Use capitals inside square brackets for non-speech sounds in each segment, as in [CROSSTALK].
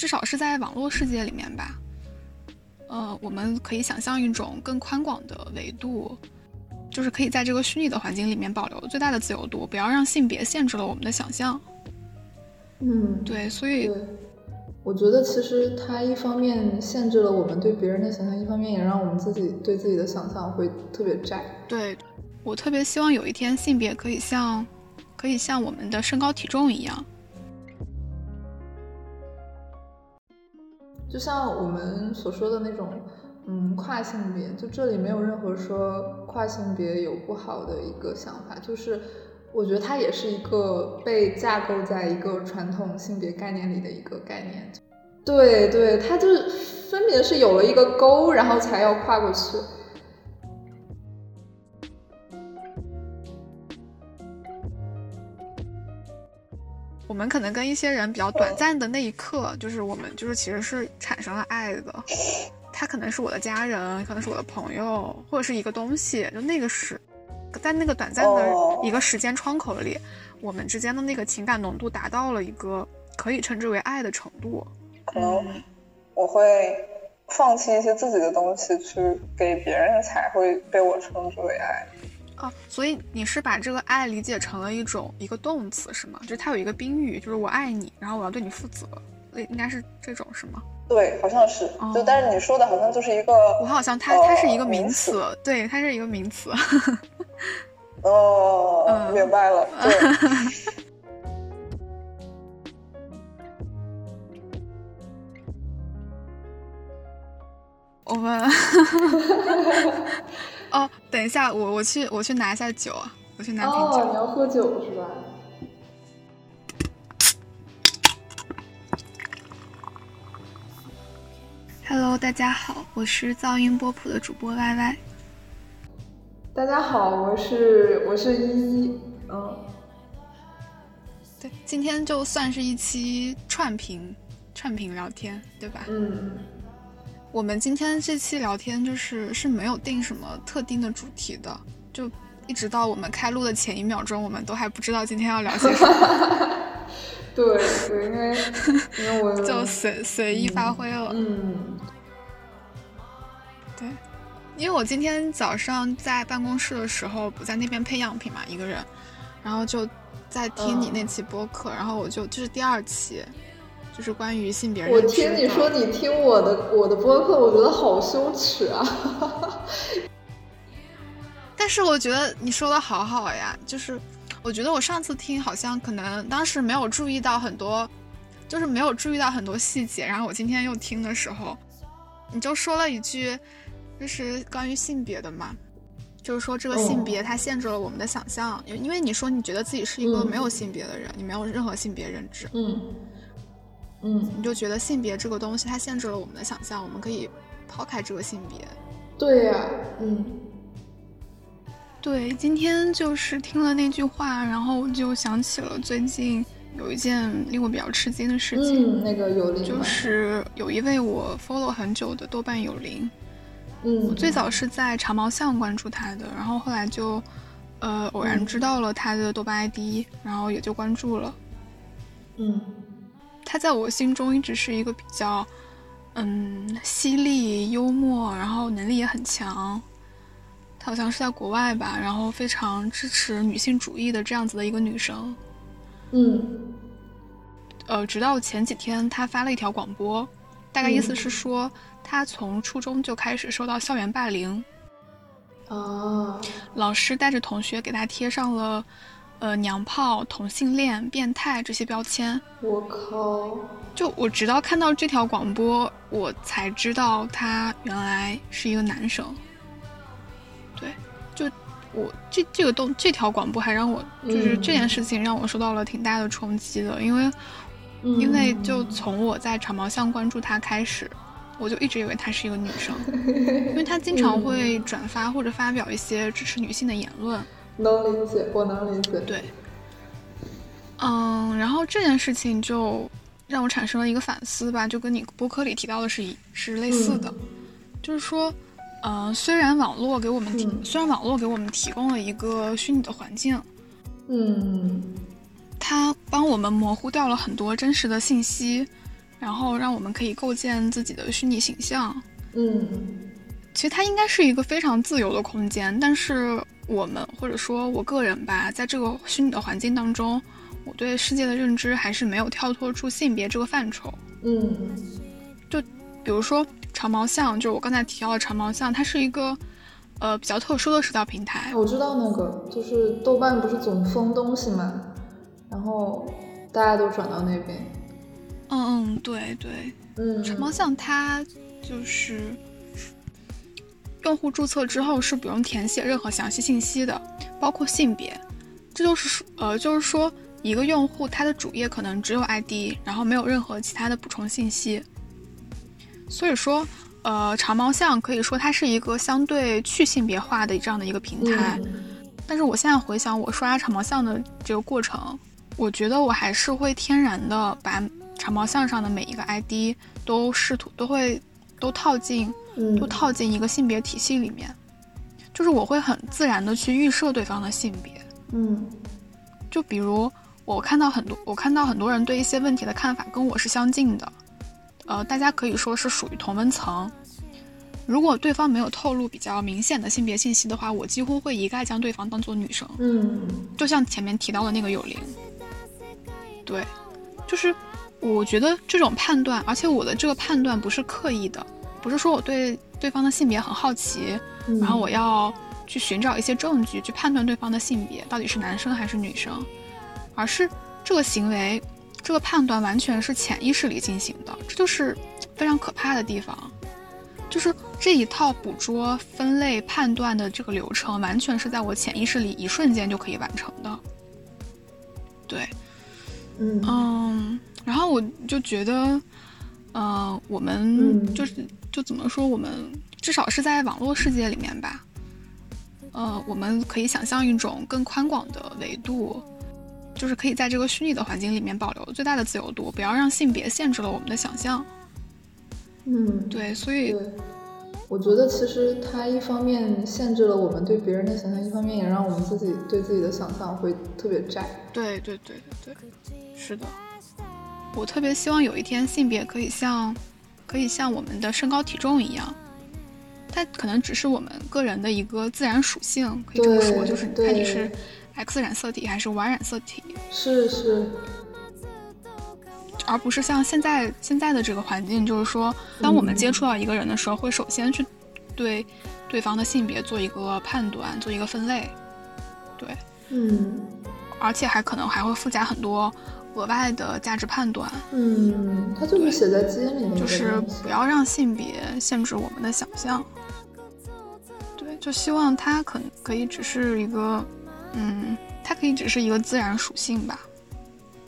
至少是在网络世界里面吧，呃，我们可以想象一种更宽广的维度，就是可以在这个虚拟的环境里面保留最大的自由度，不要让性别限制了我们的想象。嗯，对，所以。我觉得其实它一方面限制了我们对别人的想象，一方面也让我们自己对自己的想象会特别窄。对，我特别希望有一天性别可以像，可以像我们的身高体重一样。就像我们所说的那种，嗯，跨性别，就这里没有任何说跨性别有不好的一个想法，就是我觉得它也是一个被架构在一个传统性别概念里的一个概念。对对，它就是分别是有了一个沟，然后才要跨过去。我们可能跟一些人比较短暂的那一刻，就是我们就是其实是产生了爱的。他可能是我的家人，可能是我的朋友，或者是一个东西。就那个时在那个短暂的一个时间窗口里，我们之间的那个情感浓度达到了一个可以称之为爱的程度。可能我会放弃一些自己的东西去给别人，才会被我称之为爱。哦，所以你是把这个爱理解成了一种一个动词是吗？就是它有一个宾语，就是我爱你，然后我要对你负责，应该是这种是吗？对，好像是。就但是你说的好像就是一个，我好像它它是一个名词，对，它是一个名词。哦，嗯明白了。对。[LAUGHS] 我们 [LAUGHS] 哦，等一下，我我去我去拿一下酒，我去拿瓶酒。哦，你要喝酒是吧？Hello，大家好，我是噪音波普的主播 Y Y。大家好，我是我是依依，嗯，对，今天就算是一期串屏串屏聊天，对吧？嗯。我们今天这期聊天就是是没有定什么特定的主题的，就一直到我们开录的前一秒钟，我们都还不知道今天要聊些什么。[LAUGHS] 对对，因为 [LAUGHS] 因为我就随随意发挥了。嗯。对，因为我今天早上在办公室的时候不在那边配样品嘛，一个人，然后就在听你那期播客，然后我就这是第二期。就是关于性别认知。我听你说你听我的我的播客，我觉得好羞耻啊！[LAUGHS] 但是我觉得你说的好好呀，就是我觉得我上次听好像可能当时没有注意到很多，就是没有注意到很多细节。然后我今天又听的时候，你就说了一句，就是关于性别的嘛，就是说这个性别它限制了我们的想象，因为你说你觉得自己是一个没有性别的人，你没有任何性别认知，嗯。嗯，你就觉得性别这个东西它限制了我们的想象，我们可以抛开这个性别。对呀，嗯，对，今天就是听了那句话，然后就想起了最近有一件令我比较吃惊的事情。嗯，那个有灵，就是有一位我 follow 很久的豆瓣有灵，嗯，我最早是在长毛象关注他的，然后后来就呃偶然知道了他的豆瓣 ID，然后也就关注了。嗯。他在我心中一直是一个比较，嗯，犀利、幽默，然后能力也很强。她好像是在国外吧，然后非常支持女性主义的这样子的一个女生。嗯。呃，直到前几天，她发了一条广播，大概意思是说，她从初中就开始受到校园霸凌。哦。老师带着同学给她贴上了。呃，娘炮、同性恋、变态这些标签，我靠！就我直到看到这条广播，我才知道他原来是一个男生。对，就我这这个动这条广播还让我就是这件事情让我受到了挺大的冲击的，因为因为就从我在长毛象关注他开始，我就一直以为他是一个女生，因为他经常 [LAUGHS] 会转发或者发表一些支持女性的言论。能理解，我能理解。对，嗯，然后这件事情就让我产生了一个反思吧，就跟你博客里提到的是一是类似的，就是说，嗯，虽然网络给我们提，虽然网络给我们提供了一个虚拟的环境，嗯，它帮我们模糊掉了很多真实的信息，然后让我们可以构建自己的虚拟形象。嗯，其实它应该是一个非常自由的空间，但是我们或者说我个人吧，在这个虚拟的环境当中，我对世界的认知还是没有跳脱出性别这个范畴。嗯，就比如说长毛象，就是我刚才提到的长毛象，它是一个呃比较特殊的社交平台。我知道那个，就是豆瓣不是总封东西嘛，然后大家都转到那边。嗯嗯，对对，嗯，长毛象它就是用户注册之后是不用填写任何详细信息的，包括性别。这就是说，呃，就是说一个用户他的主页可能只有 ID，然后没有任何其他的补充信息。所以说，呃，长毛象可以说它是一个相对去性别化的这样的一个平台。但是我现在回想我刷长毛象的这个过程，我觉得我还是会天然的把长毛象上的每一个 ID 都试图都会都套进都套进一个性别体系里面，就是我会很自然的去预设对方的性别。嗯，就比如我看到很多我看到很多人对一些问题的看法跟我是相近的，呃，大家可以说是属于同温层。如果对方没有透露比较明显的性别信息的话，我几乎会一概将对方当做女生。嗯，就像前面提到的那个有灵，对，就是我觉得这种判断，而且我的这个判断不是刻意的，不是说我对对方的性别很好奇，然后我要去寻找一些证据去判断对方的性别到底是男生还是女生，而是这个行为，这个判断完全是潜意识里进行的，这就是非常可怕的地方。就是这一套捕捉、分类、判断的这个流程，完全是在我潜意识里一瞬间就可以完成的。对，嗯嗯，然后我就觉得，呃，我们就是就怎么说，我们至少是在网络世界里面吧，呃，我们可以想象一种更宽广的维度，就是可以在这个虚拟的环境里面保留最大的自由度，不要让性别限制了我们的想象。嗯，对，所以，我觉得其实它一方面限制了我们对别人的想象，一方面也让我们自己对自己的想象会特别窄。对对对对对，是的。我特别希望有一天性别可以像，可以像我们的身高体重一样，它可能只是我们个人的一个自然属性，可以这么说，就是看你是 X 染色体还是 Y 染色体。是是。而不是像现在现在的这个环境，就是说，当我们接触到一个人的时候，会首先去对对方的性别做一个判断，做一个分类，对，嗯，而且还可能还会附加很多额外的价值判断，嗯，它就是写在基因里面，就是不要让性别限制我们的想象，对，就希望它可可以只是一个，嗯，它可以只是一个自然属性吧。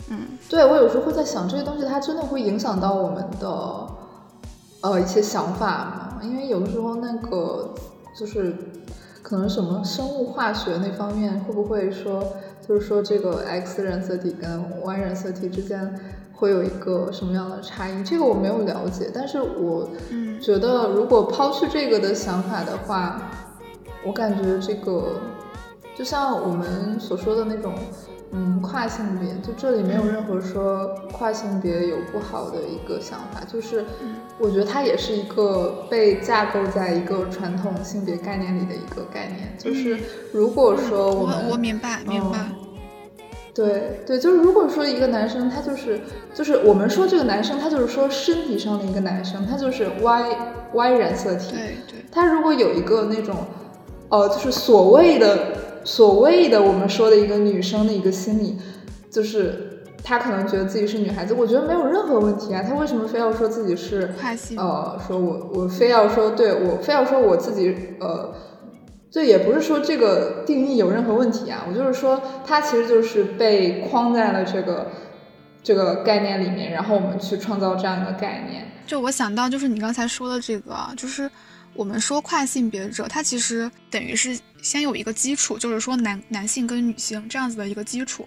嗯，对我有时候会在想，这些东西它真的会影响到我们的呃一些想法吗？因为有的时候那个就是可能什么生物化学那方面会不会说，就是说这个 X 染色体跟 Y 染色体之间会有一个什么样的差异？这个我没有了解，但是我觉得如果抛去这个的想法的话，我感觉这个就像我们所说的那种。嗯，跨性别就这里没有任何说跨性别有不好的一个想法，就是我觉得它也是一个被架构在一个传统性别概念里的一个概念。就是如果说我们我明白明白，对对，就是如果说一个男生他就是就是我们说这个男生他就是说身体上的一个男生，他就是 Y Y 染色体，对对，他如果有一个那种呃，就是所谓的。所谓的我们说的一个女生的一个心理，就是她可能觉得自己是女孩子，我觉得没有任何问题啊。她为什么非要说自己是呃，说我我非要说对我非要说我自己呃，这也不是说这个定义有任何问题啊。我就是说，她其实就是被框在了这个这个概念里面，然后我们去创造这样一个概念。就我想到，就是你刚才说的这个，就是我们说跨性别者，他其实等于是。先有一个基础，就是说男男性跟女性这样子的一个基础。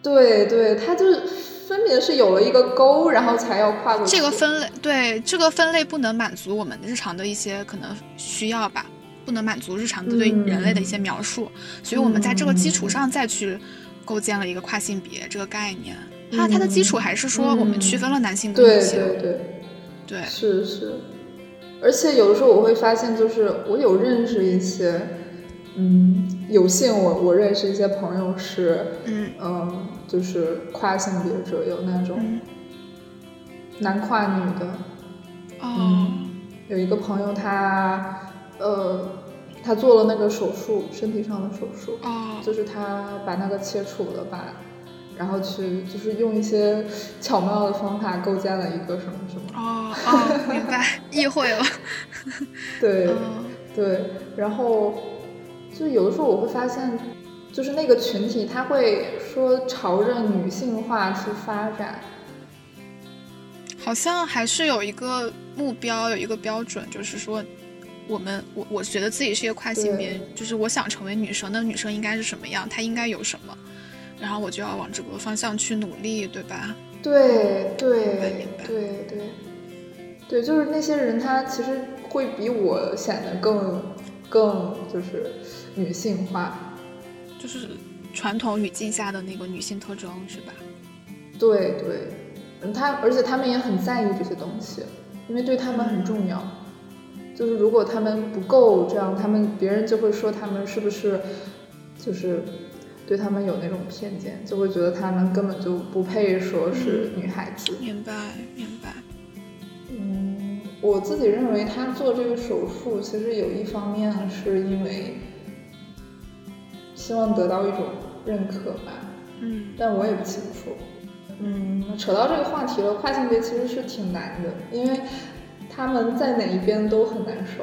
对对，他就是分别是有了一个沟，然后才要跨过。这个分类对这个分类不能满足我们日常的一些可能需要吧，不能满足日常的对人类的一些描述，所以我们在这个基础上再去构建了一个跨性别这个概念。它它的基础还是说我们区分了男性跟女性。对对，对是是，而且有的时候我会发现，就是我有认识一些，嗯，有幸我我认识一些朋友是，嗯嗯，就是跨性别者，有那种嗯男跨女的，哦。有一个朋友他，呃，他做了那个手术，身体上的手术，哦就是他把那个切除了，把，然后去就是用一些巧妙的方法构建了一个什么什么，哦哦，明白，意会了。[LAUGHS] 对。嗯对，然后就有的时候我会发现，就是那个群体他会说朝着女性化去发展，好像还是有一个目标，有一个标准，就是说，我们我我觉得自己是一个跨性别，就是我想成为女生，那女生应该是什么样，她应该有什么，然后我就要往这个方向去努力，对吧？对对对对对，就是那些人他其实会比我显得更更就是女性化，就是传统语境下的那个女性特征，是吧？对对，嗯，他而且他们也很在意这些东西，因为对他们很重要。就是如果他们不够这样，他们别人就会说他们是不是就是对他们有那种偏见，就会觉得他们根本就不配说是女孩子。明白明白。嗯，我自己认为他做这个手术，其实有一方面是因为希望得到一种认可吧。嗯但我也不清楚。嗯，扯到这个话题了，跨性别其实是挺难的，因为他们在哪一边都很难受。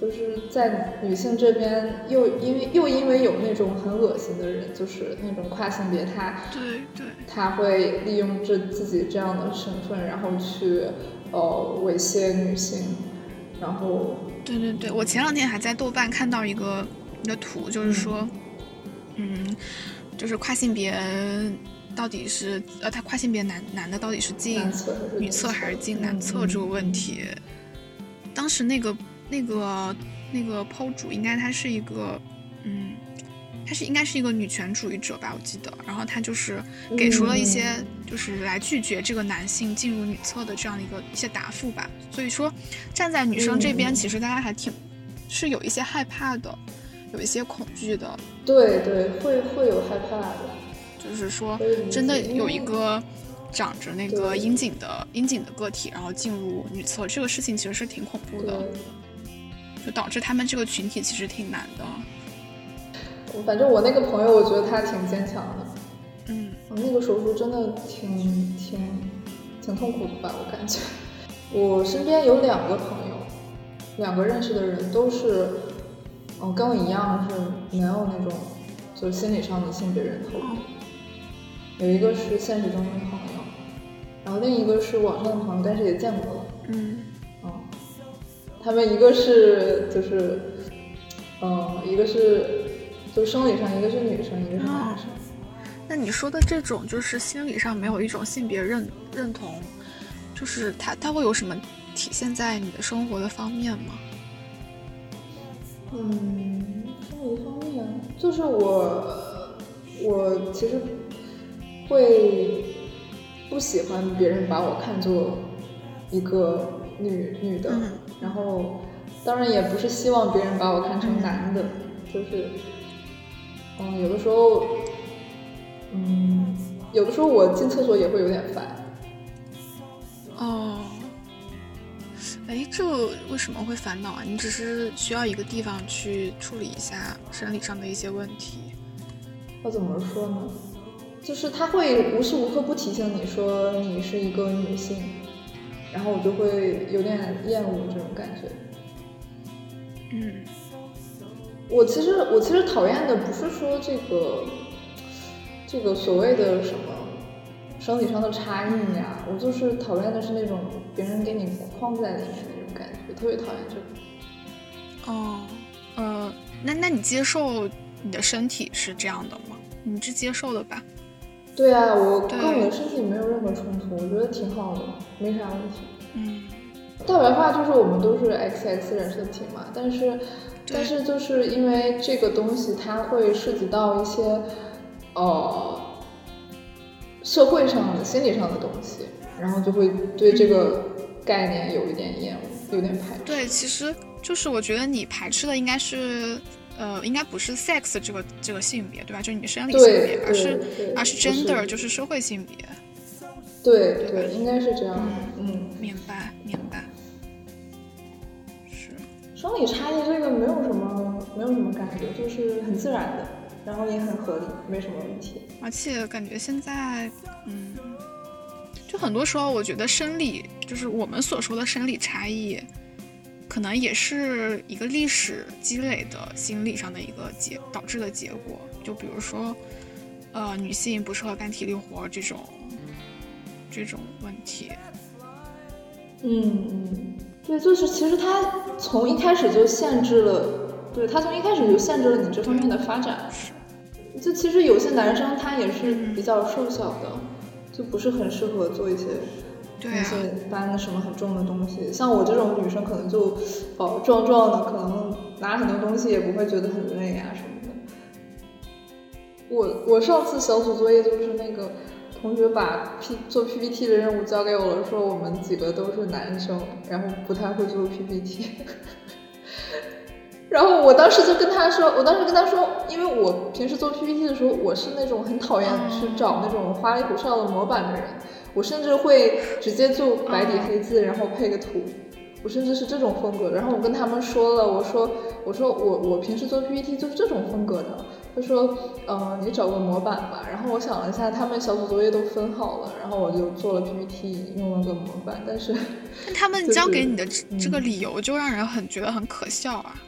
就是在女性这边，又因为又因为有那种很恶心的人，就是那种跨性别，他对对，他会利用这自己这样的身份，然后去呃猥亵女性，然后对对对，我前两天还在豆瓣看到一个一个图，就是说，嗯，就是跨性别到底是呃，他跨性别男男的到底是进女厕还是进？男厕嗯这个问题。当时那个那个那个 PO 主应该他是一个，嗯，他是应该是一个女权主义者吧，我记得。然后他就是给出了一些嗯就是来拒绝这个男性进入女厕的这样的一个一些答复吧。所以说，站在女生这边，嗯其实大家还挺是有一些害怕的，有一些恐惧的，对对，会会有害怕的。就是说真的有一个长着那个阴茎的阴茎的个体，然后进入女厕，这个事情其实是挺恐怖的，对。就导致他们这个群体其实挺难的。反正我那个朋友，我觉得他挺坚强的。嗯我那个手术真的挺挺挺痛苦的吧，我感觉。我身边有两个朋友，两个认识的人都是，嗯，跟我一样是没有那种就心理上的性别认同。哦有一个是现实中的朋友，然后另一个是网上的朋友，但是也见过他们一个是就是，嗯，一个是就生理上，一个是女生，一个是男生。那你说的这种就是心理上没有一种性别认认同，就是它它会有什么体现在你的生活的方面吗？嗯，生活方面就是我，我其实会不喜欢别人把我看作一个女女的，嗯然后当然也不是希望别人把我看成男的，就是，嗯，有的时候，嗯，有的时候我进厕所也会有点烦。哦，哎，这为什么会烦恼啊？你只是需要一个地方去处理一下生理上的一些问题。要怎么说呢？就是他会无时无刻不提醒你说你是一个女性，然后我就会有点厌恶这种感觉。嗯我其实我其实讨厌的不是说这个这个所谓的什么生理上的差异呀，我就是讨厌的是那种别人给你框在里面那种感觉，特别讨厌这个。哦，呃，那那你接受你的身体是这样的吗？你是接受的吧？对啊，我跟我的身体没有任何冲突，我觉得挺好的，没啥问题。嗯，大白话就是我们都是 XX 染色体嘛，但是但是就是因为这个东西，它会涉及到一些呃社会上的、心理上的东西，然后就会对这个概念有一点厌恶，有点排斥。对，其实就是我觉得你排斥的应该是，呃，应该不是 sex 这个这个性别，对吧？就是你生理性别，而是而是 gender，就是社会性别。对对，应该是这样。嗯，明白明白。是生理差异这个没有什么没有什么感觉，就是很自然的，然后也很合理，没什么问题。而且感觉现在，嗯，就很多时候我觉得生理就是我们所说的生理差异，可能也是一个历史积累的心理上的一个结导致的结果。就比如说，呃，女性不适合干体力活这种。这种问题，嗯嗯，对，就是其实他从一开始就限制了，对他从一开始就限制了你这方面的发展。就其实有些男生他也是比较瘦小的，就不是很适合做一些那些搬什么很重的东西。像我这种女生可能就哦壮壮的，可能拿很多东西也不会觉得很累啊什么的。我我上次小组作业就是那个。同学把 P 做 PPT 的任务交给我了，说我们几个都是男生，然后不太会做 PPT。[LAUGHS] 然后我当时就跟他说，我当时跟他说，因为我平时做 PPT 的时候，我是那种很讨厌去找那种花里胡哨的模板的人，我甚至会直接就白底黑字，然后配个图，我甚至是这种风格。然后我跟他们说了，我说我说我我平时做 PPT 就是这种风格的。他说：“嗯，你找个模板吧。”然后我想了一下，他们小组作业都分好了，然后我就做了 PPT，用了个模板。但是，他们交给你的这个理由就让人很觉得很可笑啊！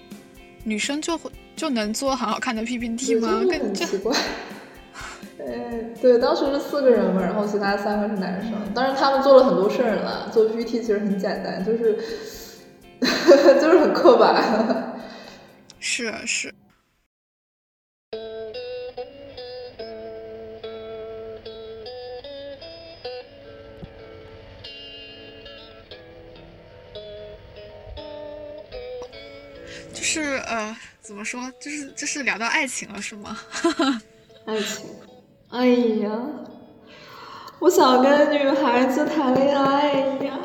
女生就会就能做很好看的 PPT 吗？很奇怪。哎，对，当时是四个人嘛，然后其他三个是男生。当然，他们做了很多事儿了。做 PPT 其实很简单，就是 [LAUGHS] 就是很刻板。是是。就是呃，怎么说？就是就是聊到爱情了，是吗？[LAUGHS] 爱情，哎呀，我想跟女孩子谈恋爱呀。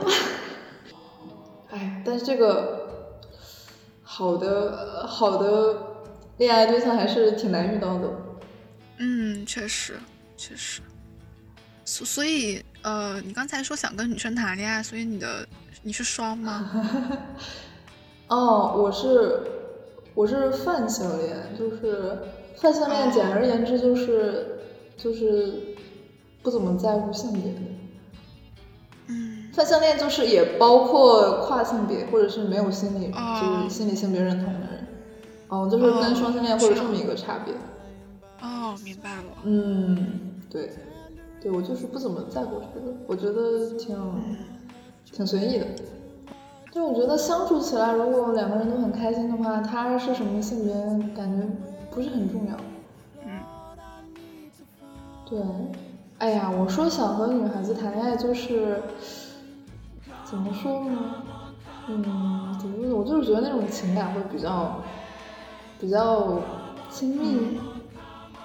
哎，但是这个好的好的恋爱对象还是挺难遇到的。嗯，确实确实。所所以呃，你刚才说想跟女生谈恋爱，所以你的你是双吗？[LAUGHS] 哦，我是。我是泛性恋，就是泛性恋，简而言之就是就是不怎么在乎性别的。嗯，泛性恋就是也包括跨性别或者是没有心理就是心理性别认同的人。哦，就是跟双性恋会有这么一个差别。哦，明白了。嗯，对，对我就是不怎么在乎这个，我觉得挺挺随意的。就我觉得相处起来，如果两个人都很开心的话，他是什么性别感觉不是很重要。嗯，对，哎呀，我说想和女孩子谈恋爱，就是怎么说呢？嗯，怎么说呢？我就是觉得那种情感会比较比较亲密。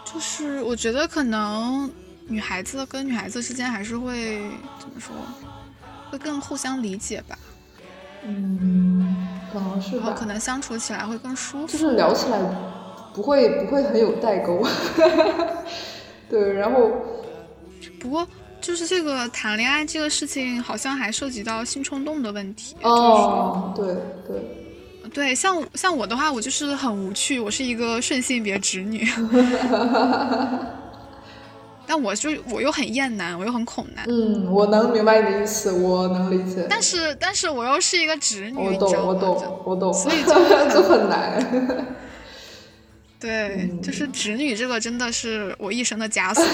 就是我觉得可能女孩子跟女孩子之间还是会怎么说，会更互相理解吧。嗯，可能是吧。可能相处起来会更舒服，就是聊起来不会不会很有代沟。[LAUGHS] 对，然后不过就是这个谈恋爱这个事情，好像还涉及到性冲动的问题。哦，对对对，像像我的话，我就是很无趣，我是一个顺性别直女。[LAUGHS] 但我就我又很厌男，我又很恐男。嗯，我能明白你的意思，我能理解。但是但是我又是一个直女，我懂我懂我懂，所以 [LAUGHS] 就就很难。对，就是直女这个真的是我一生的枷锁。[LAUGHS]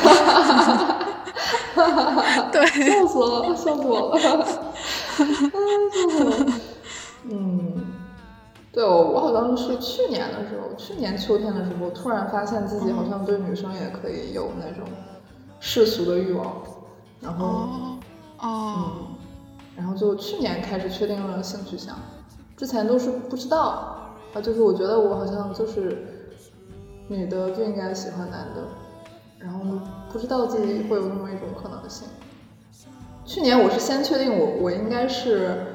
[LAUGHS] 对，笑死了，笑死我了。[LAUGHS] 笑死了。嗯，对，我我好像是去年的时候，去年秋天的时候，突然发现自己好像对女生也可以有那种。世俗的欲望，然后，哦，嗯，然后就去年开始确定了性取向，之前都是不知道，啊，就是我觉得我好像就是女的就应该喜欢男的，然后不知道自己会有那么一种可能性。去年我是先确定我我应该是，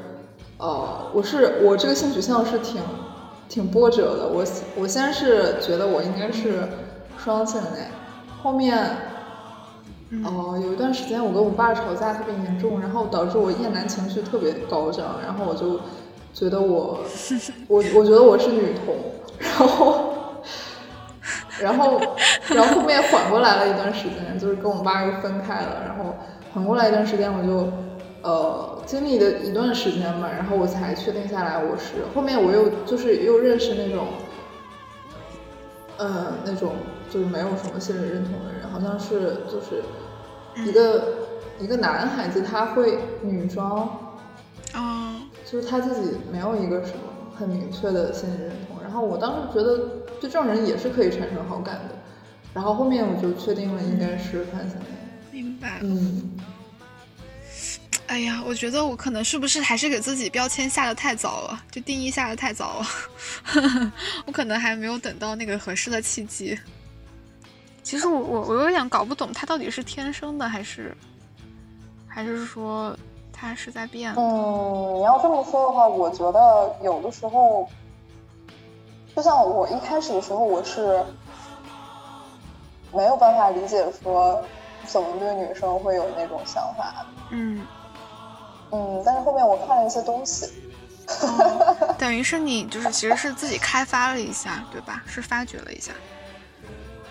呃，我是我这个性取向是挺挺波折的。我我先是觉得我应该是双性恋，后面，哦，有一段时间我跟我爸吵架特别严重，然后导致我厌男情绪特别高涨，然后我就觉得我 [LAUGHS] 我我觉得我是女同，然后然后然后后面缓过来了一段时间，就是跟我爸又分开了，然后。缓过来一段时间，我就，呃，经历的一段时间嘛，然后我才确定下来我是。后面我又就是又认识那种，嗯，那种就是没有什么心理认同的人，好像是就是一个一个男孩子，他会女装，哦，就是他自己没有一个什么很明确的心理认同。然后我当时觉得对这种人也是可以产生好感的，然后后面我就确定了应该是泛性恋。明白。嗯。哎呀，我觉得我可能是不是还是给自己标签下的太早了，就定义下的太早了。[LAUGHS] 我可能还没有等到那个合适的契机。其实我我我有点搞不懂，他到底是天生的还是，还是说他是在变？嗯，你要这么说的话，我觉得有的时候，就像我一开始的时候，我是没有办法理解说。怎么对女生会有那种想法？嗯嗯，但是后面我看了一些东西，[LAUGHS] 等于是你就是其实是自己开发了一下，对吧？是发掘了一下，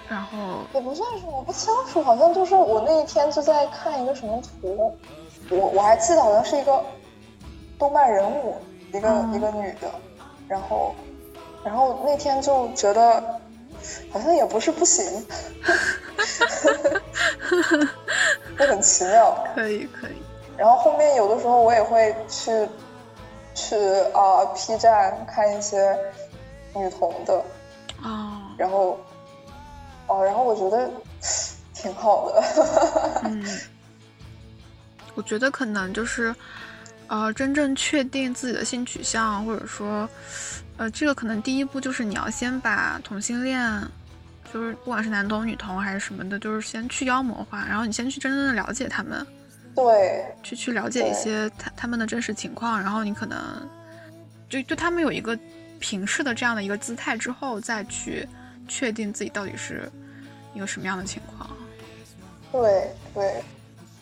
然后也不算是，我不清楚，好像就是我那一天就在看一个什么图，我我还记得好像是一个动漫人物，一个一个女的，然后然后那天就觉得。好像也不是不行，[LAUGHS] 就很奇妙。可以可以。然后后面有的时候我也会去去啊 P 站看一些女同的哦，然后哦，然后我觉得挺好的。嗯，[LAUGHS] 我觉得可能就是呃，真正确定自己的性取向，或者说。呃，这个可能第一步就是你要先把同性恋，就是不管是男同女同还是什么的，就是先去妖魔化，然后你先去真正的了解他们，对，去去了解一些他他们的真实情况，然后你可能就对他们有一个平视的这样的一个姿态之后，再去确定自己到底是一个什么样的情况。对对，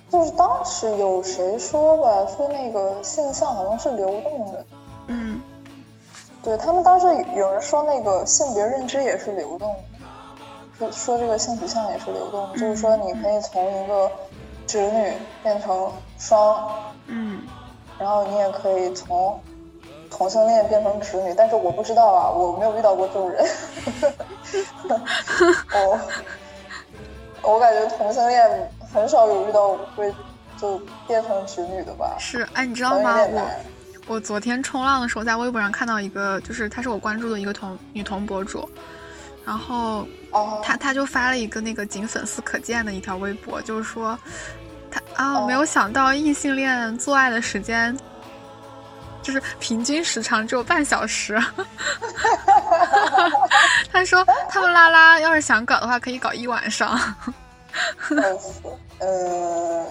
就是当时有谁说吧，说那个现象好像是流动的，嗯。对他们当时有人说那个性别认知也是流动，说说这个性取向也是流动，就是说你可以从一个直女变成双，嗯，然后你也可以从同性恋变成直女，但是我不知道啊，我没有遇到过这种人。[LAUGHS] 哦，我感觉同性恋很少有遇到会就变成直女的吧？是，哎，你知道吗？我。我昨天冲浪的时候，在微博上看到一个，就是她是我关注的一个同女同博主，然后她她就发了一个那个仅粉丝可见的一条微博，就是说她啊没有想到异性恋做爱的时间，就是平均时长只有半小时。[LAUGHS] 她说他们拉拉要是想搞的话，可以搞一晚上。呃，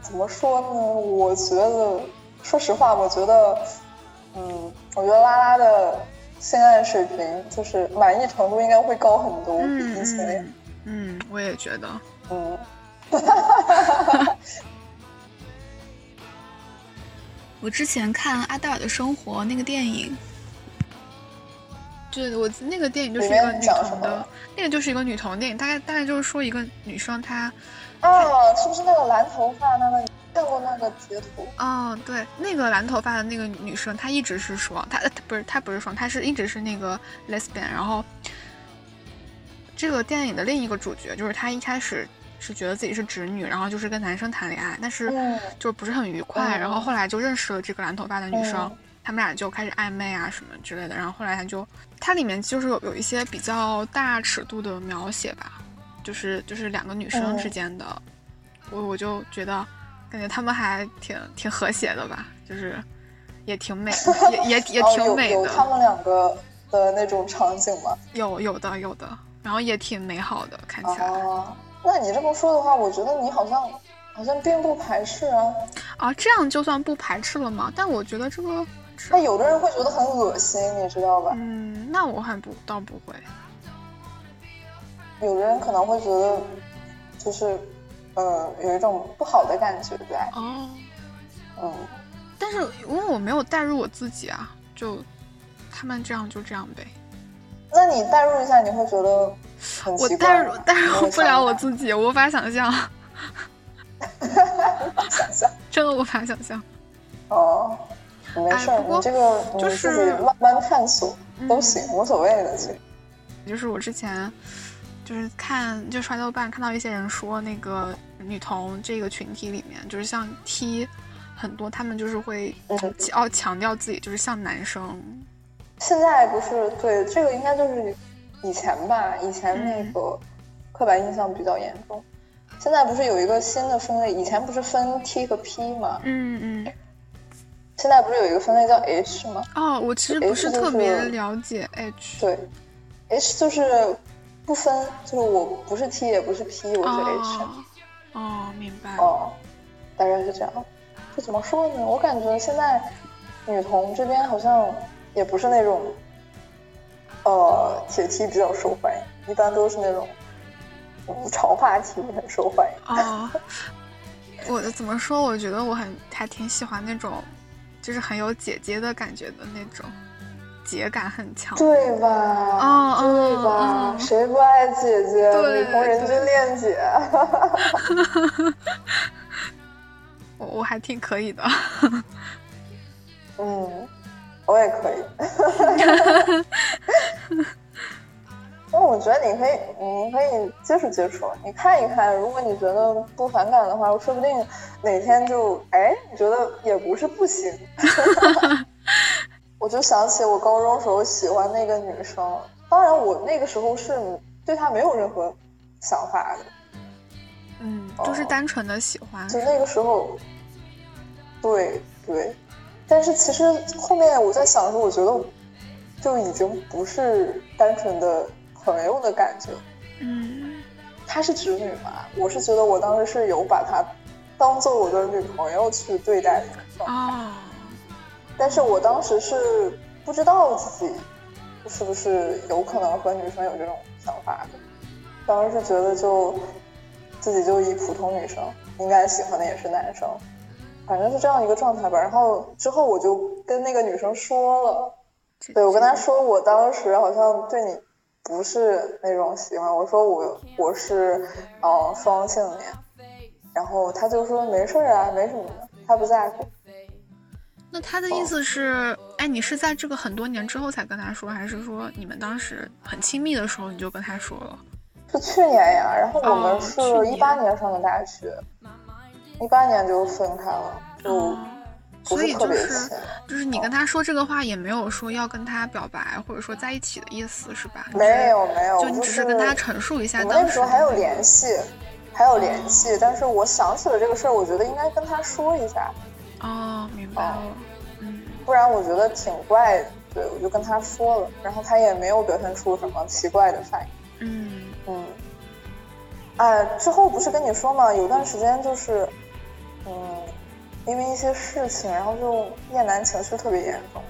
怎么说呢？我觉得。说实话，我觉得，嗯，我觉得拉拉的性爱水平就是满意程度应该会高很多，比以前。嗯，我也觉得。嗯。[LAUGHS] 我之前看阿黛尔的生活那个电影，对，我那个电影就是一个女童的，那个就是一个女童电影，大概大概就是说一个女生她。哦，是不是那个蓝头发那个？看过那个截图哦，对，那个蓝头发的那个女生，她一直是双，她她不是她不是双，她是一直是那个 lesbian。然后，这个电影的另一个主角就是她一开始是觉得自己是直女，然后就是跟男生谈恋爱，但是就不是很愉快。然后后来就认识了这个蓝头发的女生，他们俩就开始暧昧啊什么之类的。然后后来他就，它里面就是有有一些比较大尺度的描写吧，就是就是两个女生之间的，我我就觉得。感觉他们还挺挺和谐的吧，就是也挺美，[LAUGHS] 也也也挺美的。有他们两个的那种场景吗？有有的有的，然后也挺美好的，看起来。哦，那你这么说的话，我觉得你好像好像并不排斥啊。啊，这样就算不排斥了吗？但我觉得这个，那有的人会觉得很恶心，你知道吧？嗯，那我还不倒不会。有的人可能会觉得，就是呃，有一种不好的感觉在。哦，嗯，但是因为我没有代入我自己啊，就他们这样就这样呗。那你代入一下，你会觉得很我奇怪吗代入代入不了我。自己，我无法想象，[LAUGHS] 想象真的无法想象。哦，没事你这个你就是慢慢探索都嗯行，无所谓的。其实，就是我之前就是看就刷豆瓣看到一些人说那个女同这个群体里面，就是像 T 很多，他们就是会嗯，要强调自己就是像男生，现在不是对这个应该就是以前吧，以前那嗯个刻板印象比较严重。现在不是有一个新的分类，以前不是分 T 和 P 吗？嗯嗯。现在不是有一个分类叫 H 吗？哦，我其实不是特别是了解 H。对，H 就是不分，就是我不是 T 也不是 P，我是 H。哦，哦，明白。哦，大概是这样。这怎么说呢？我感觉现在女同这边好像也不是那种，呃，铁 T 比较受欢迎，一般都是那种嗯长发 T 很受欢迎。哦，我怎么说？我觉得我很还挺喜欢那种，就是很有姐姐的感觉的那种，姐感很强。对吧？哦对吧？谁不爱姐姐？对女同人均恋姐。[LAUGHS] 我我还挺可以的。嗯，我也可以。[LAUGHS] 那我觉得你可以，你可以接触接触，你看一看，如果你觉得不反感的话，说不定哪天就哎，你觉得也不是不行。[LAUGHS] 我就想起我高中时候喜欢那个女生，当然我那个时候是对她没有任何想法的，嗯，就是哦单纯的喜欢。就那个时候，对对，但是其实后面我在想的时候，我觉得就已经不是单纯的朋友的感觉。嗯她是直女嘛，我是觉得我当时是有把她当做我的女朋友去对待的啊，哦，但是我当时是不知道自己是不是有可能和女生有这种想法的，当时是觉得就自己就一普通女生，应该喜欢的也是男生，反正是这样一个状态吧。然后之后我就跟那个女生说了，对我跟她说，我当时好像对你不是那种喜欢，我说我我是嗯双性恋，然后她就说没事儿啊，没什么的，她不在乎。那他的意思是，哎，你是在这个很多年之后才跟他说，还是说你们当时很亲密的时候你就跟他说了？是去年呀，然后我哦们是一八年上的大学，一八年就分开了，就所以就是亲。就是你跟他说这个话，也没有说要跟他表白或者说在一起的意思，是吧？没有没有，就你只是跟他陈述一下我们当时那时候还有联系，还有联系，但是我想起了这个事儿，我觉得应该跟他说一下，哦，明白了，嗯不然我觉得挺怪的。对，我就跟他说了，然后他也没有表现出什么奇怪的反应。嗯嗯，哎，之后不是跟你说嘛，有段时间就是，嗯，因为一些事情，然后就厌男情绪特别严重。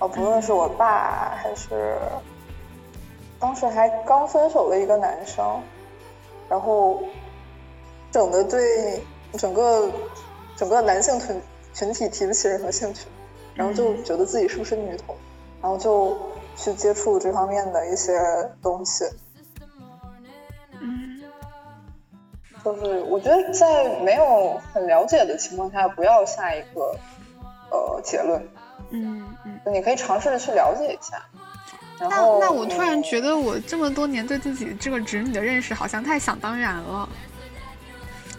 哦，不论是我爸还是当时还刚分手的一个男生，然后整的对整个整个男性群群体提不起任何兴趣，然后就觉得自己是不是女同，然后就去接触这方面的一些东西。嗯就是我觉得在没有很了解的情况下，不要下一个呃结论，嗯嗯。你可以尝试着去了解一下。然那后那我突然嗯觉得，我这么多年对自己这个直女的认识好像太想当然了，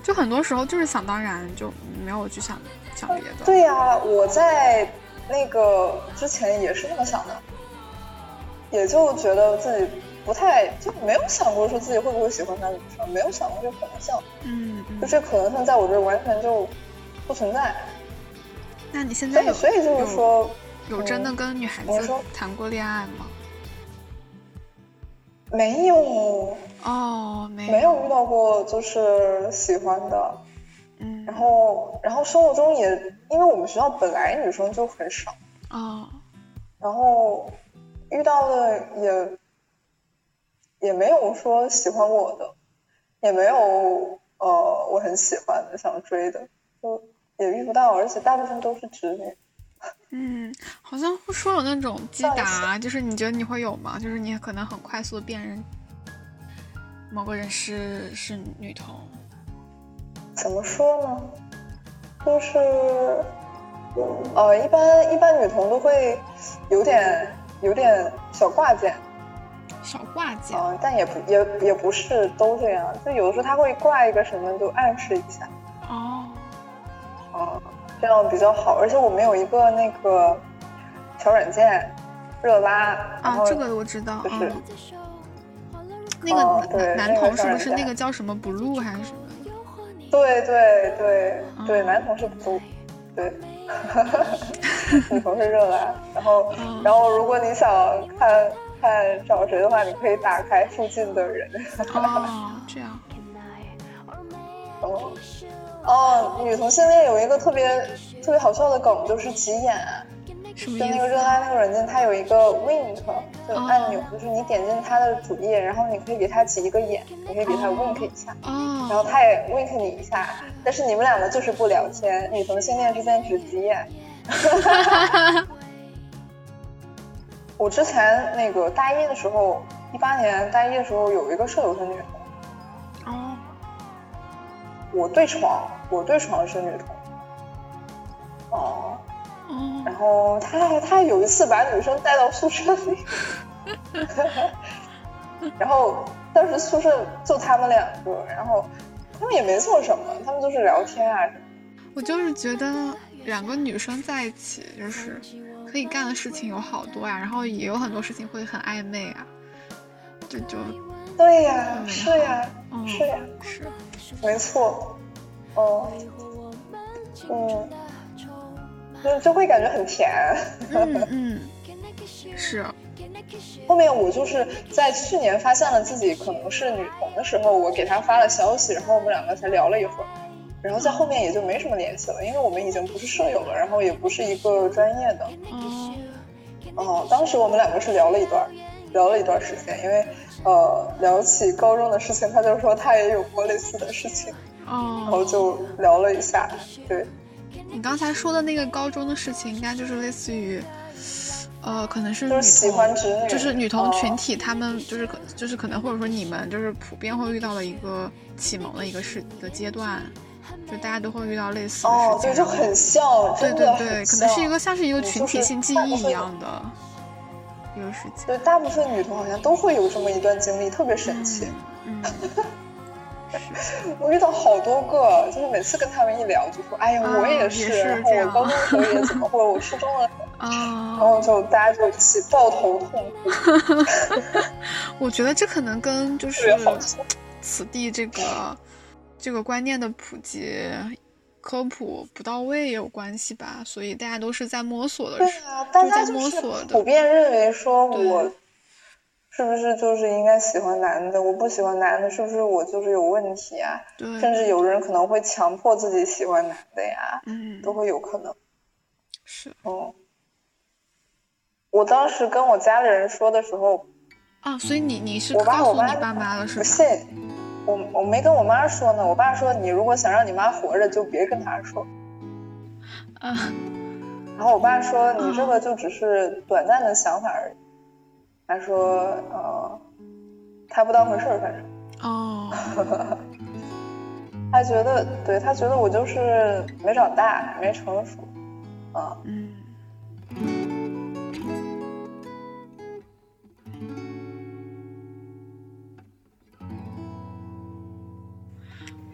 就很多时候就是想当然，就没有去想想别的。对呀、我在那个之前也是这么想的，也就觉得自己不太就没有想过说自己会不会喜欢上女生，没有想过这个可能性，嗯嗯。就这可能性在我这儿完全就不存在。那你现在所以就是有说，有真的嗯跟女孩子谈过恋爱吗？没有。哦，没没有遇到过就是喜欢的，嗯，然后然后生活中也，因为我们学校本来女生就很少，哦，然后遇到的也也没有说喜欢我的，也没有呃我很喜欢的想追的，就也遇不到，而且大部分都是直女。[LAUGHS] 嗯，好像会说有那种击打，就是你觉得你会有吗？就是你可能很快速的辨认某个人是是女同。怎么说呢？就是，呃，一般一般女同都会有点有点小挂件，小挂件，嗯、但也不也也不是都这样，就有的时候他会挂一个什么，就暗示一下，哦，嗯，这样比较好。而且我们有一个那个小软件，热拉，然啊后，这个我知道，就是嗯，那个男男那个同是不是那个叫什么 blue 还是什么？对对对对，嗯男同是不，对，女同是热拉。然后嗯然后如果你想看看找谁的话，你可以打开附近的人。哦，这样，哦哦，女同性恋有一个特别特别好笑的梗，就是急眼。什么意就那个热思？拉那个软件，它有一个 wink 就哦按钮，就是你点进它的主页，然后你可以给它挤一个眼，你可以给它 wink 一下。然后哦，他也 wink 你一下，但是你们两个就是不聊天，女同性恋之间只急眼。[LAUGHS] 我之前那个大一的时候，一八年大一的时候有一个舍友是女同，哦，我对床，我对床是女同。哦，哦，然后他他有一次把女生带到宿舍里，[LAUGHS] 然后当时宿舍就他们两个，然后他们也没做什么，他们就是聊天啊什么。我就是觉得两个女生在一起，就是可以干的事情有好多呀，然后也有很多事情会很暧昧啊，这就对呀，嗯是呀，嗯是呀，是，没错，哦，嗯，就就会感觉很甜。嗯嗯，[LAUGHS] 是，后面我就是在去年发现了自己可能是女同的时候，我给他发了消息，然后我们两个才聊了一会儿，然后在后面也就没什么联系了，因为我们已经不是舍友了，然后也不是一个专业的。哦，哦，当时我们两个是聊了一段，聊了一段时间，因为呃聊起高中的事情，他就说他也有过类似的事情，哦然后哦，就聊了一下，对。你刚才说的那个高中的事情，应该就是类似于，呃，可能是女就是喜同欢直女就是女同哦群体，他们就是可就是可能或者说你们就是普遍会遇到的一个启蒙的一个事的阶段，就大家都会遇到类似的哦，事情，对，就然后很像，对对对，可能是一个像是一个嗯群体性记 [LAUGHS] 忆一样的一个事情。对，大部分女同好像都会有这么一段经历，特别神奇。嗯，[LAUGHS] 我遇到好多个，就是每次跟他们一聊，就说：“哎呀，啊我也也是然后我高中的时候也怎么，会我初中了。”啊，然啊，后就大家就一起抱头痛哭，[LAUGHS] 我觉得这可能跟就是。此地这个这个观念的普及科普不到位也有关系吧，所以大家都是在摸索的，对啊，大家就是摸索普遍认为说我是不是就是应该喜欢男的？我不喜欢男的，是不是我就是有问题啊？对，甚至有人可能会强迫自己喜欢男的呀，嗯，都会有可能。是嗯，我当时跟我家里人说的时候，啊，所以你你是我爸告诉你爸妈了是吧？不信，我我没跟我妈说呢。我爸说，你如果想让你妈活着，就别跟她说。啊，然后我爸说，你这个就只是短暂的想法而已。他说，呃，他不当回事儿，反正哦，[LAUGHS] 他觉得，对他觉得我就是没长大，没成熟，啊、嗯，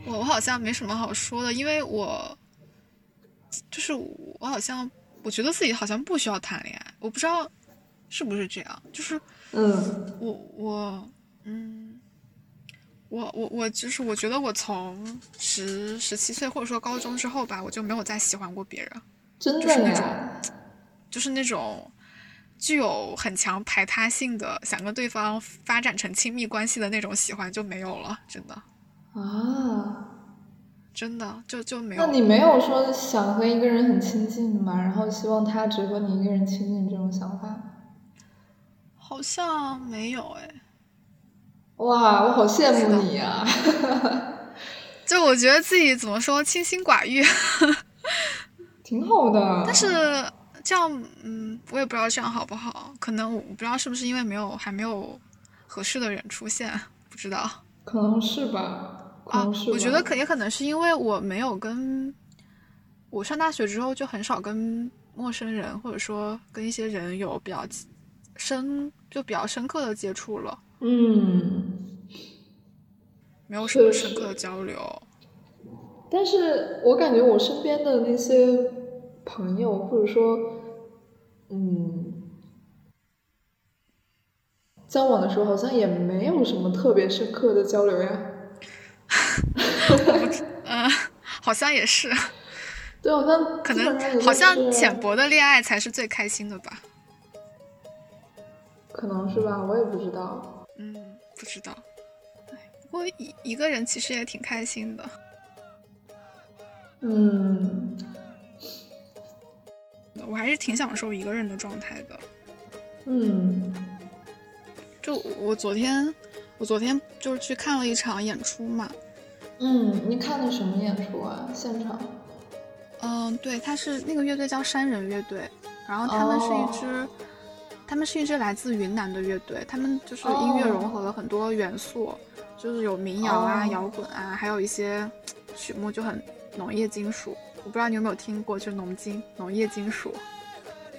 我我好像没什么好说的，因为我就是我好像我觉得自己好像不需要谈恋爱，我不知道是不是这样，就是嗯我我嗯，我我我就是我觉得我从十十七岁或者说高中之后吧，我就没有再喜欢过别人，真的就是那种，就是那种具有很强排他性的，想跟对方发展成亲密关系的那种喜欢就没有了，真的。啊，真的就就没有。那你没有说想和一个人很亲近吗？然后希望他只和你一个人亲近这种想法？好像没有哎。哇，我好羡慕你呀！[LAUGHS] 就我觉得自己怎么说，清心寡欲，[LAUGHS] 挺好的。但是这样，嗯，我也不知道这样好不好。可能我不知道是不是因为没有还没有合适的人出现，不知道。可能是吧。啊，我觉得可也可能是因为我没有跟，我上大学之后就很少跟陌生人或者说跟一些人有比较深就比较深刻的接触了。嗯，没有什么深刻的交流。但是我感觉我身边的那些朋友，或者说，嗯，交往的时候好像也没有什么特别深刻的交流呀。嗯，好像也是。对，好像可能好像浅薄的恋爱才是最开心的吧。可能是吧，我也不知道。嗯，不知道。不过一一个人其实也挺开心的。嗯，我还是挺享受一个人的状态的。嗯，就我昨天，我昨天就是去看了一场演出嘛。嗯，你看的什么演出啊？现场？嗯，对，他是那个乐队叫山人乐队，然后他们是一支。他们是一支来自云南的乐队，他们就是音乐融合了很多元素，就是有民谣啊、摇滚啊，还有一些曲目就很农业金属。我不知道你有没有听过，就是农金、农业金属。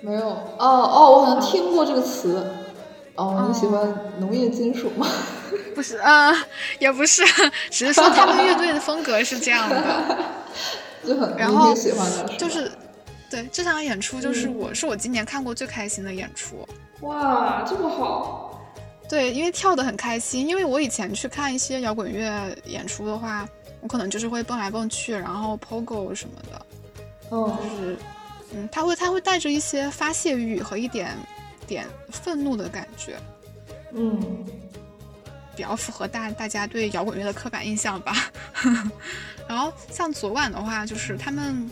没有。哦哦，我好像听过这个词。哦，你喜欢农业金属吗？不是，嗯，也不是，只是说他们乐队的风格是这样的。[LAUGHS] 就很，然后就是。对这场演出就是我是我今年看过最开心的演出，哇，这么好！对，因为跳的很开心。因为我以前去看一些摇滚乐演出的话，我可能就是会蹦来蹦去，然后 pogo 什么的，哦，就是，嗯，他会他会带着一些发泄欲和一点点愤怒的感觉，嗯，比较符合大大家对摇滚乐的刻板印象吧。[LAUGHS] 然后像昨晚的话，就是他们。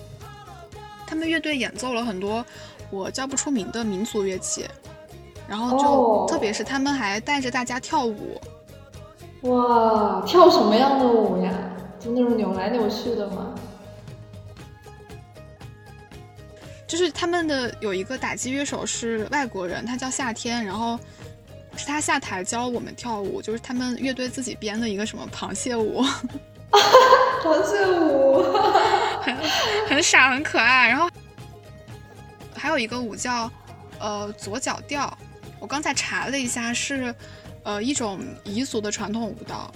他们乐队演奏了很多我叫不出名的民族乐器，然后就特别是他们还带着大家跳舞。哇，跳什么样的舞呀？就那种扭来扭去的吗？就是他们的有一个打击乐手是外国人，他叫夏天，然后是他下台教我们跳舞，就是他们乐队自己编的一个什么螃蟹舞。螃蟹舞，[LAUGHS] [LAUGHS] 很很傻，很可爱。然后还有一个舞叫呃左脚调，我刚才查了一下，是呃一种彝族的传统舞蹈。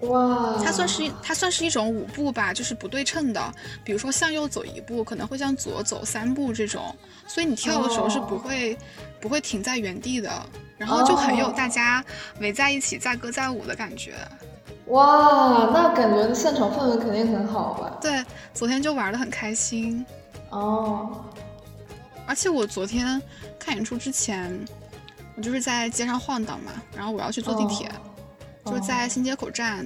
哇，它算是它算是一种舞步吧，就是不对称的。比如说向右走一步，可能会向左走三步这种，所以你跳的时候是不会不会停在原地的，然后就很有大家围在一起载歌载舞的感觉。哇，那感觉现场氛围肯定很好吧？对，昨天就玩的很开心。哦，而且我昨天看演出之前，我就是在街上晃荡嘛，然后我要去坐地铁，就是在新街口站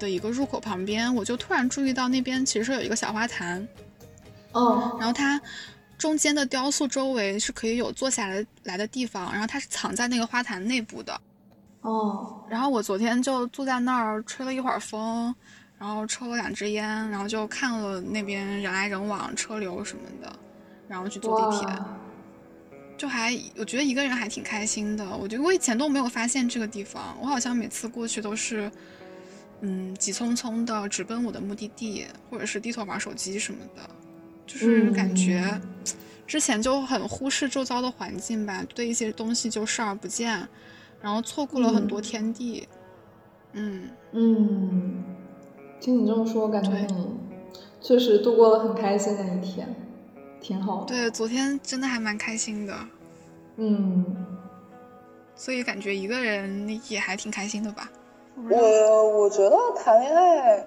的一个入口旁边，我就突然注意到那边其实是有一个小花坛。哦，然后它中间的雕塑周围是可以有坐下来来的地方，然后它是藏在那个花坛内部的。哦，然后我昨天就坐在那儿吹了一会儿风，然后抽了两支烟，然后就看了那边人来人往、车流什么的，然后去坐地铁，就还我觉得一个人还挺开心的。我觉得我以前都没有发现这个地方，我好像每次过去都是，嗯，急匆匆的直奔我的目的地，或者是低头玩手机什么的，就是感觉 [TSK] 之前就很忽视周遭的环境吧，对一些东西就视而不见。然后错过了很多天地，嗯。嗯，听你这么说，感觉你确实度过了很开心的一天，挺好的。对，昨天真的还蛮开心的，嗯，所以感觉一个人也还挺开心的吧。我我觉得谈恋爱，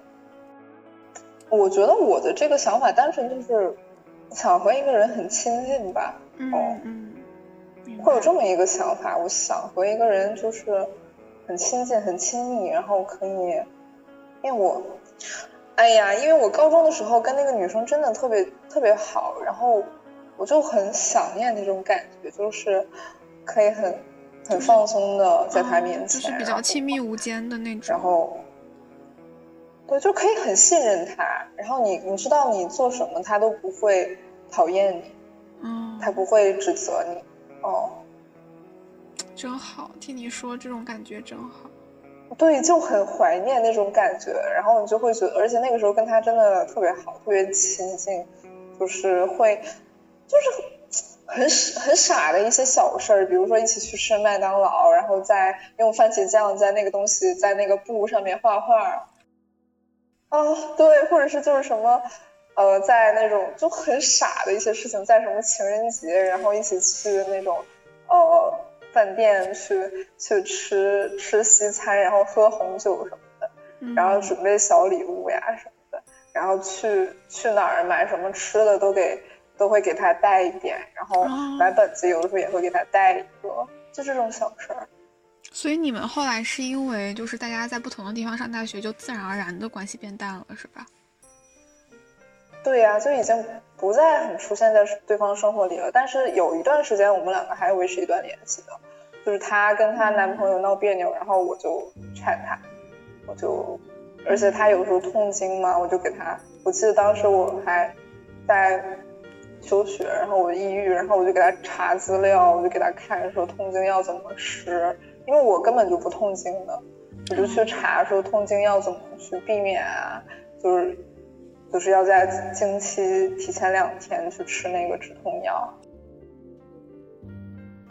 我觉得我的这个想法单纯就是想和一个人很亲近吧。嗯嗯。会有这么一个想法，我想和一个人就是很亲近、很亲密，然后可以，因为我，哎呀，因为我高中的时候跟那个女生真的特别特别好，然后我就很想念那种感觉，就是可以很很放松的在她面前，就是比较亲密无间的那种，然后，对，就可以很信任她，然后你你知道你做什么，她都不会讨厌你，嗯，他不会指责你。哦，真好，听你说这种感觉真好。对，就很怀念那种感觉，然后你就会觉得，而且那个时候跟他真的特别好，特别亲近，就是会，就是很很傻的一些小事儿，比如说一起去吃麦当劳，然后再用番茄酱在那个东西在那个布上面画画。啊，对，或者是就是什么。呃，在那种就很傻的一些事情，在什么情人节，然后一起去那种呃饭店去去吃吃西餐，然后喝红酒什么的，然后准备小礼物呀什么的，然后去去哪儿买什么吃的都给都会给他带一点，然后买本子有的时候也会给他带一个，就这种小事儿。所以你们后来是因为就是大家在不同的地方上大学，就自然而然的关系变淡了，是吧？对呀，就已经不再很出现在对方生活里了。但是有一段时间，我们两个还维持一段联系的，就是她跟她男朋友闹别扭，然后我就劝她，我就，而且她有时候痛经嘛，我就给她。我记得当时我还在休学，然后我抑郁，然后我就给她查资料，我就给她看说痛经要怎么吃，因为我根本就不痛经的，我就去查说痛经要怎么去避免啊，就是。就是要在经期提前两天去吃那个止痛药，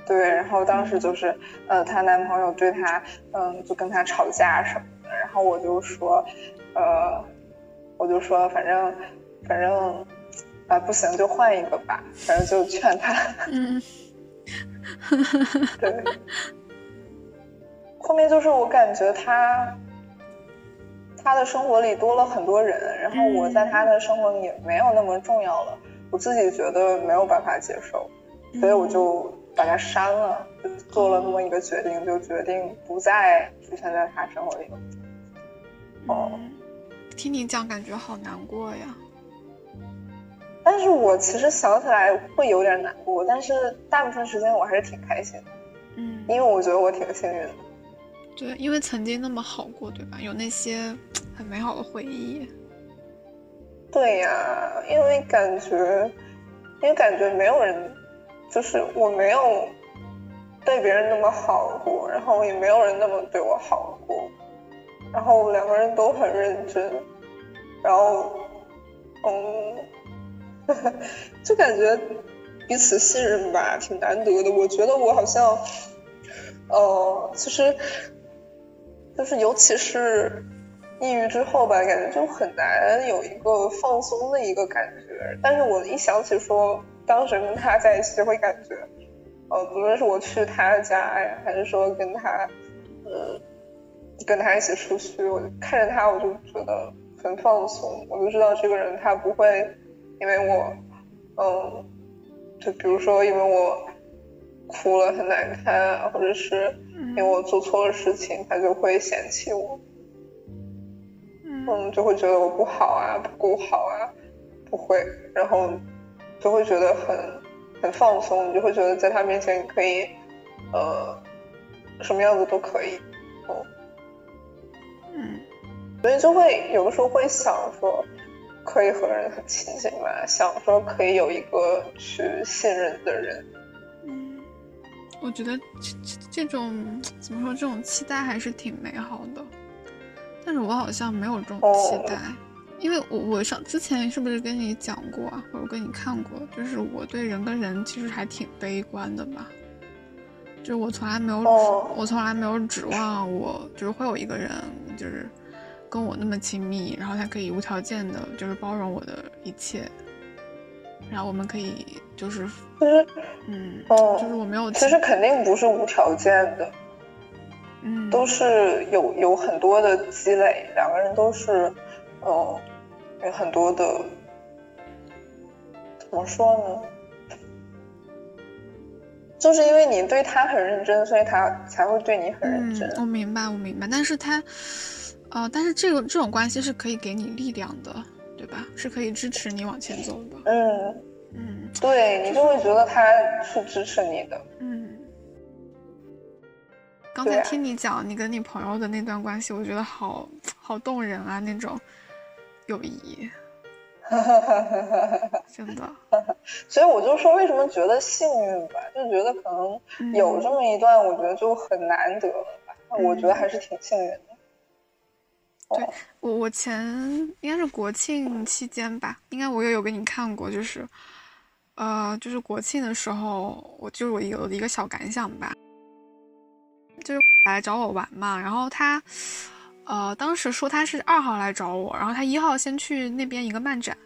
对，然后当时就是，呃，她男朋友对她，嗯，就跟她吵架什么的，然后我就说，呃，我就说反正，反正，啊，不行就换一个吧，反正就劝她，嗯，[LAUGHS] 对，后面就是我感觉他。他的生活里多了很多人，然后我在他的生活里没有那么重要了，我自己觉得没有办法接受，所以我就把他删了，就做了那么一个决定，就决定不再出现在他生活里了。哦，听你讲感觉好难过呀。但是我其实想起来会有点难过，但是大部分时间我还是挺开心的。嗯，因为我觉得我挺幸运的。对，因为曾经那么好过，对吧？有那些很美好的回忆。对呀，因为感觉，因为感觉没有人，就是我没有对别人那么好过，然后也没有人那么对我好过，然后两个人都很认真，然后，嗯，[LAUGHS] 就感觉彼此信任吧，挺难得的。我觉得我好像，呃，其实。就是，尤其是抑郁之后吧，感觉就很难有一个放松的一个感觉。但是我一想起说当时跟他在一起，会感觉，呃，不论是我去他家呀，还是说跟他，呃，跟他一起出去，我就看着他，我就觉得很放松。我就知道这个人他不会因为我，嗯，就比如说因为我。哭了很难看啊，或者是因为我做错了事情，他就会嫌弃我，嗯，就会觉得我不好啊，不够好啊，不会，然后就会觉得很很放松，你就会觉得在他面前可以，呃，什么样子都可以，哦，嗯，所以就会有的时候会想说，可以和人很亲近嘛，想说可以有一个去信任的人。我觉得这这这种怎么说，这种期待还是挺美好的，但是我好像没有这种期待，因为我我上之前是不是跟你讲过啊，或者跟你看过，就是我对人跟人其实还挺悲观的吧，就是我从来没有我从来没有指望我就是会有一个人就是跟我那么亲密，然后他可以无条件的就是包容我的一切。然后我们可以就是，其实，嗯，哦，就是我没有，其实肯定不是无条件的，嗯，都是有有很多的积累，两个人都是，呃，有很多的，怎么说呢？就是因为你对他很认真，所以他才会对你很认真。我明白，我明白。但是他，呃，但是这个这种关系是可以给你力量的，对吧？是可以支持你往前走的。嗯嗯，对你就会觉得他是支持你的。嗯。刚才听你讲你跟你朋友的那段关系，我觉得好好动人啊，那种友谊。[LAUGHS] 真的，所以我就说，为什么觉得幸运吧？就觉得可能有这么一段，我觉得就很难得了吧。我觉得还是挺幸运的。对我，我前应该是国庆期间吧，应该我也有给你看过，就是，呃，就是国庆的时候，我就是我有一个小感想吧，就是来找我玩嘛，然后他。呃，当时说他是二号来找我，然后他一号先去那边一个漫展，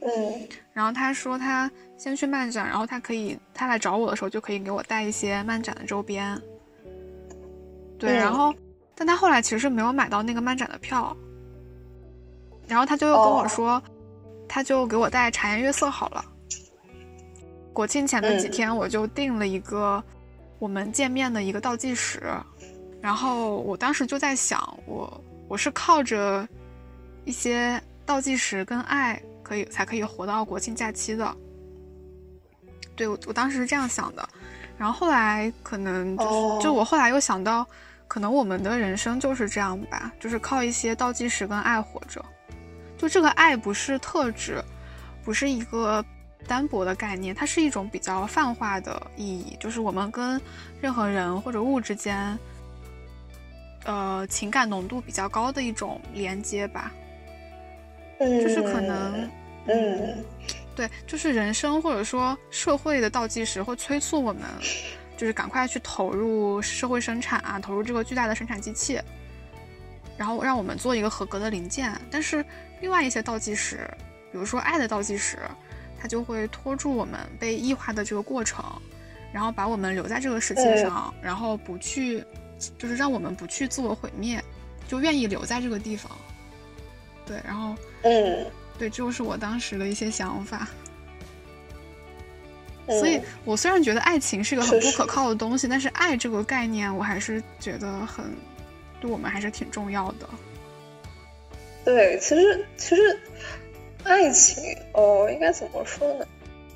嗯，然后他说他先去漫展，然后他可以他来找我的时候就可以给我带一些漫展的周边，对，然后但他后来其实是没有买到那个漫展的票，然后他就又跟我说，他就给我带茶颜悦色好了，国庆前的几天我就定了一个我们见面的一个倒计时。然后我当时就在想，我我是靠着一些倒计时跟爱，可以才可以活到国庆假期的。对我我当时是这样想的，然后后来可能就是就我后来又想到，可能我们的人生就是这样吧，就是靠一些倒计时跟爱活着。就这个爱不是特指，不是一个单薄的概念，它是一种比较泛化的意义，就是我们跟任何人或者物之间。呃，情感浓度比较高的一种连接吧，就是可能，嗯，对，就是人生或者说社会的倒计时会催促我们，就是赶快去投入社会生产啊，投入这个巨大的生产机器，然后让我们做一个合格的零件。但是另外一些倒计时，比如说爱的倒计时，它就会拖住我们被异化的这个过程，然后把我们留在这个世界上，然后不去。就是让我们不去自我毁灭，就愿意留在这个地方。对，然后，嗯，对，这就是我当时的一些想法。所以，我虽然觉得爱情是个很不可靠的东西，但是爱这个概念，我还是觉得很，对我们还是挺重要的。对，其实，其实，爱情，哦，应该怎么说呢？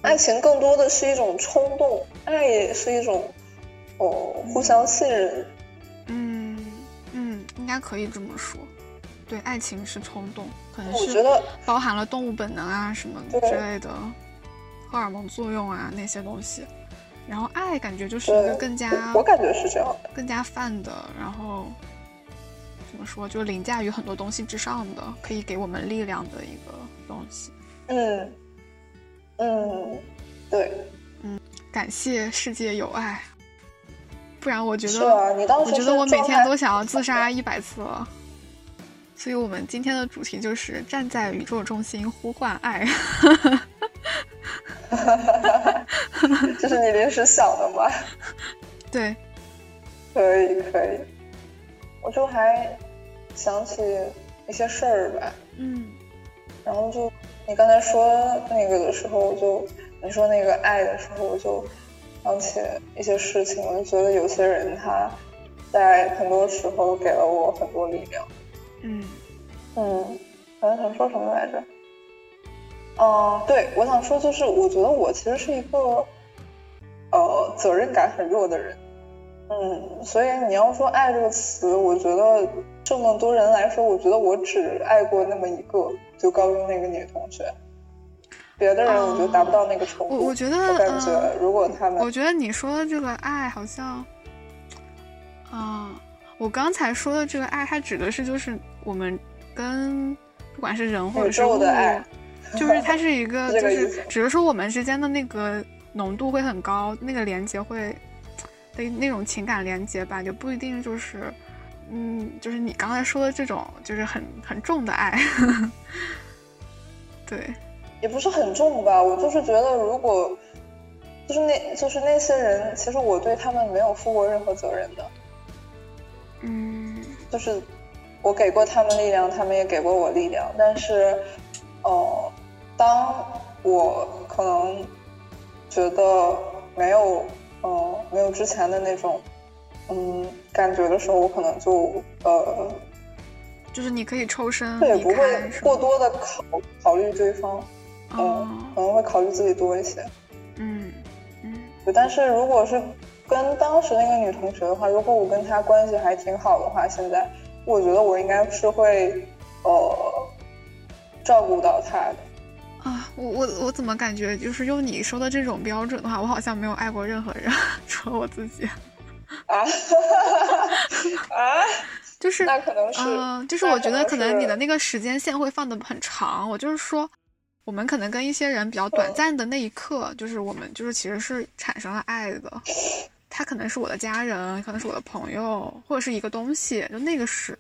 爱情更多的是一种冲动，爱也是一种，哦，互相信任。嗯嗯，应该可以这么说。对，爱情是冲动，可能是包含了动物本能啊什么之类的，荷尔蒙作用啊那些东西。然后爱感觉就是一个更加，我感觉是这样，更加泛的。然后怎么说，就凌驾于很多东西之上的，可以给我们力量的一个东西。嗯嗯，对，嗯，感谢世界有爱。不然我觉得，我觉得我每天都想要自杀一百次了。所以我们今天的主题就是站在宇宙中心呼唤爱。[LAUGHS] 这是你临时想的吗？对，可以可以。我就还想起一些事儿吧。嗯。然后就你刚才说那个的时候，我就你说那个爱的时候，我就。想起一些事情，我就觉得有些人他在很多时候给了我很多力量。嗯嗯，刚才想说什么来着？哦，对，我想说就是，我觉得我其实是一个呃责任感很弱的人。嗯，所以你要说爱这个词，我觉得这么多人来说，我觉得我只爱过那么一个，就高中那个女同学。别的人我觉得达不到那个程度。我我觉得，感觉如果他们，我觉得你说的这个爱好像，啊，我刚才说的这个爱，它指的是就是我们跟不管是人或者是物，[LAUGHS] 就是它是一个就是只是说我们之间的那个浓度会很高，那个连接会的那种情感连接吧，就不一定就是，嗯，就是你刚才说的这种就是很很重的爱，[LAUGHS] 对。也不是很重吧，我就是觉得，如果就是那，就是那些人，其实我对他们没有负过任何责任的。嗯，就是我给过他们力量，他们也给过我力量，但是，哦，当我可能觉得没有，嗯，没有之前的那种，嗯，感觉的时候，我可能就呃，就是你可以抽身，也不会过多的考考虑对方，嗯，可能会考虑自己多一些，嗯嗯，但是如果是跟当时那个女同学的话，如果我跟她关系还挺好的话，现在我觉得我应该是会呃照顾到她的。啊，我我我怎么感觉就是用你说的这种标准的话，我好像没有爱过任何人，[LAUGHS] 除了我自己。[LAUGHS] 啊啊！就是那可能是，嗯，就是我觉得可能你的那个时间线会放的很长。我就是说，我们可能跟一些人比较短暂的那一刻，就是我们就是其实是产生了爱的。他可能是我的家人，可能是我的朋友，或者是一个东西，就那个是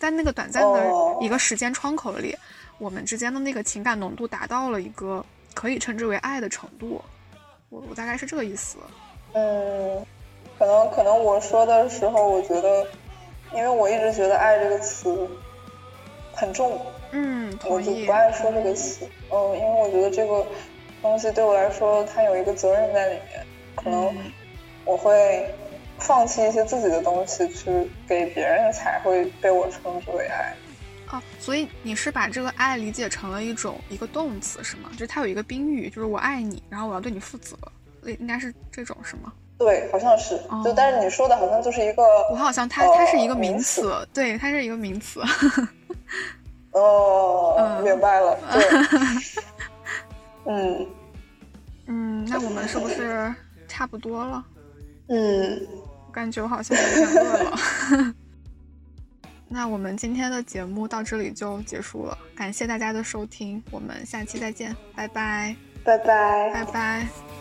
在那个短暂的一个时间窗口里。我们之间的那个情感浓度达到了一个可以称之为爱的程度，我我大概是这个意思。嗯，可能可能我说的时候，我觉得，因为我一直觉得“爱”这个词很重，嗯，我就不爱说这个词。嗯，因为我觉得这个东西对我来说，它有一个责任在里面，可能我会放弃一些自己的东西去给别人，才会被我称之为爱。所以你是把这个爱理解成了一种一个动词是吗？就是它有一个宾语，就是我爱你，然后我要对你负责，应该是这种是吗？对，好像是。就但是你说的好像就是一个，我好像它它是一个名词，对，它是一个名词。哦，嗯明白了。对。[LAUGHS] 嗯嗯，那我们是不是差不多了？嗯，我感觉我好像有点饿了。那我们今天的节目到这里就结束了，感谢大家的收听，我们下期再见，拜拜，拜拜，拜拜。